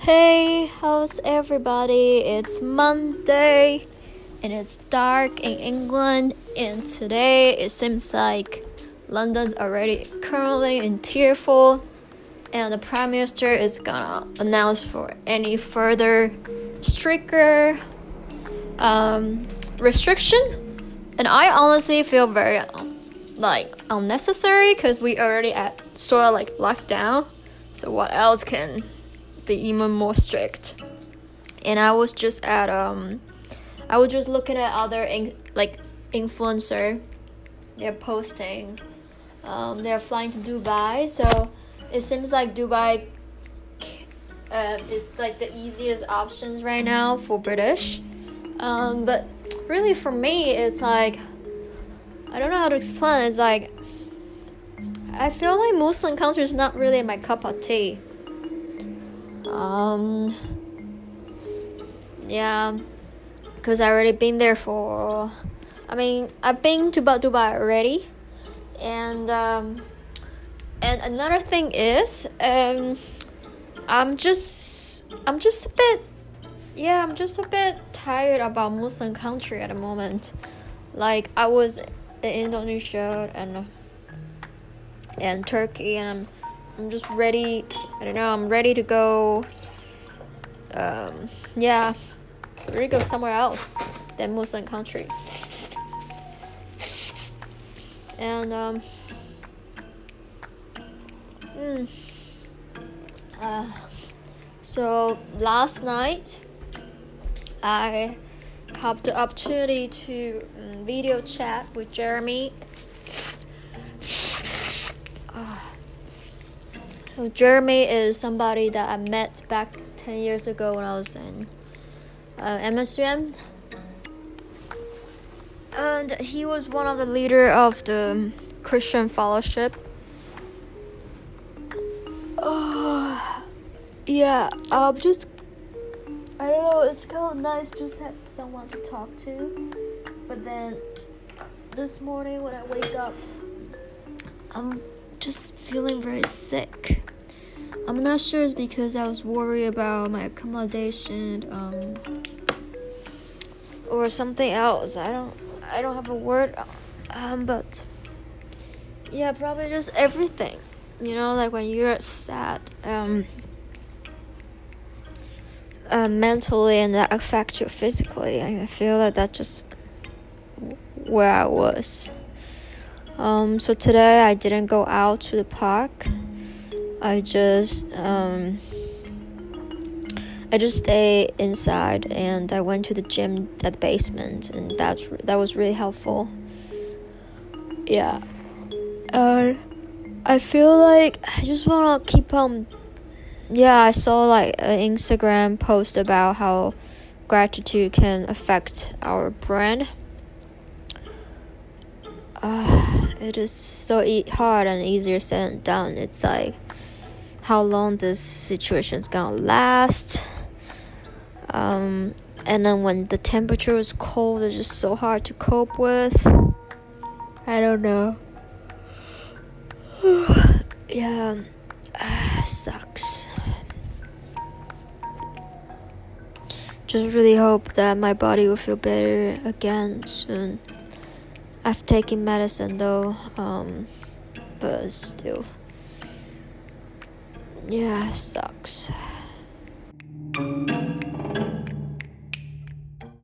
Hey, how's everybody? It's Monday and it's dark in England, and today it seems like London's already currently in 4 and the Prime Minister is gonna announce for any further stricter um, restriction. And I honestly feel very like unnecessary because we already at sort of like lockdown. So what else can be even more strict? And I was just at um, I was just looking at other in, like influencer. They're posting. Um, they're flying to Dubai, so it seems like Dubai uh, is like the easiest options right now for British. Um, but really, for me, it's like I don't know how to explain. It's like I feel like Muslim country is not really my cup of tea. Um, yeah, because I already been there for. I mean, I've been to Dubai already, and um, and another thing is, um, I'm just I'm just a bit, yeah, I'm just a bit tired about Muslim country at the moment. Like I was in Indonesia and and Turkey, and I'm I'm just ready. I don't know. I'm ready to go. Um, yeah, ready to go somewhere else than Muslim country. And um, mm, uh, so last night I have the opportunity to um, video chat with Jeremy. Jeremy is somebody that I met back ten years ago when I was in uh, MSUM, and he was one of the leader of the Christian Fellowship. Oh, yeah, I'm just I don't know, it's kind of nice just have someone to talk to. But then this morning when I wake up, I'm just feeling very sick. I'm not sure it's because I was worried about my accommodation um, or something else. I don't I don't have a word um, but yeah, probably just everything. You know, like when you're sad um uh, mentally and that affect you physically. I feel that that just where I was. Um, so today I didn't go out to the park. I just um, I just stayed inside and I went to the gym at the basement and that's that was really helpful. Yeah. Uh, I feel like I just wanna keep on yeah, I saw like an Instagram post about how gratitude can affect our brain. Uh, it is so e- hard and easier said than done. It's like how long this situation is gonna last. Um, and then when the temperature is cold, it's just so hard to cope with. I don't know. yeah, sucks. just really hope that my body will feel better again soon. I've taken medicine though, um, but still, yeah, sucks.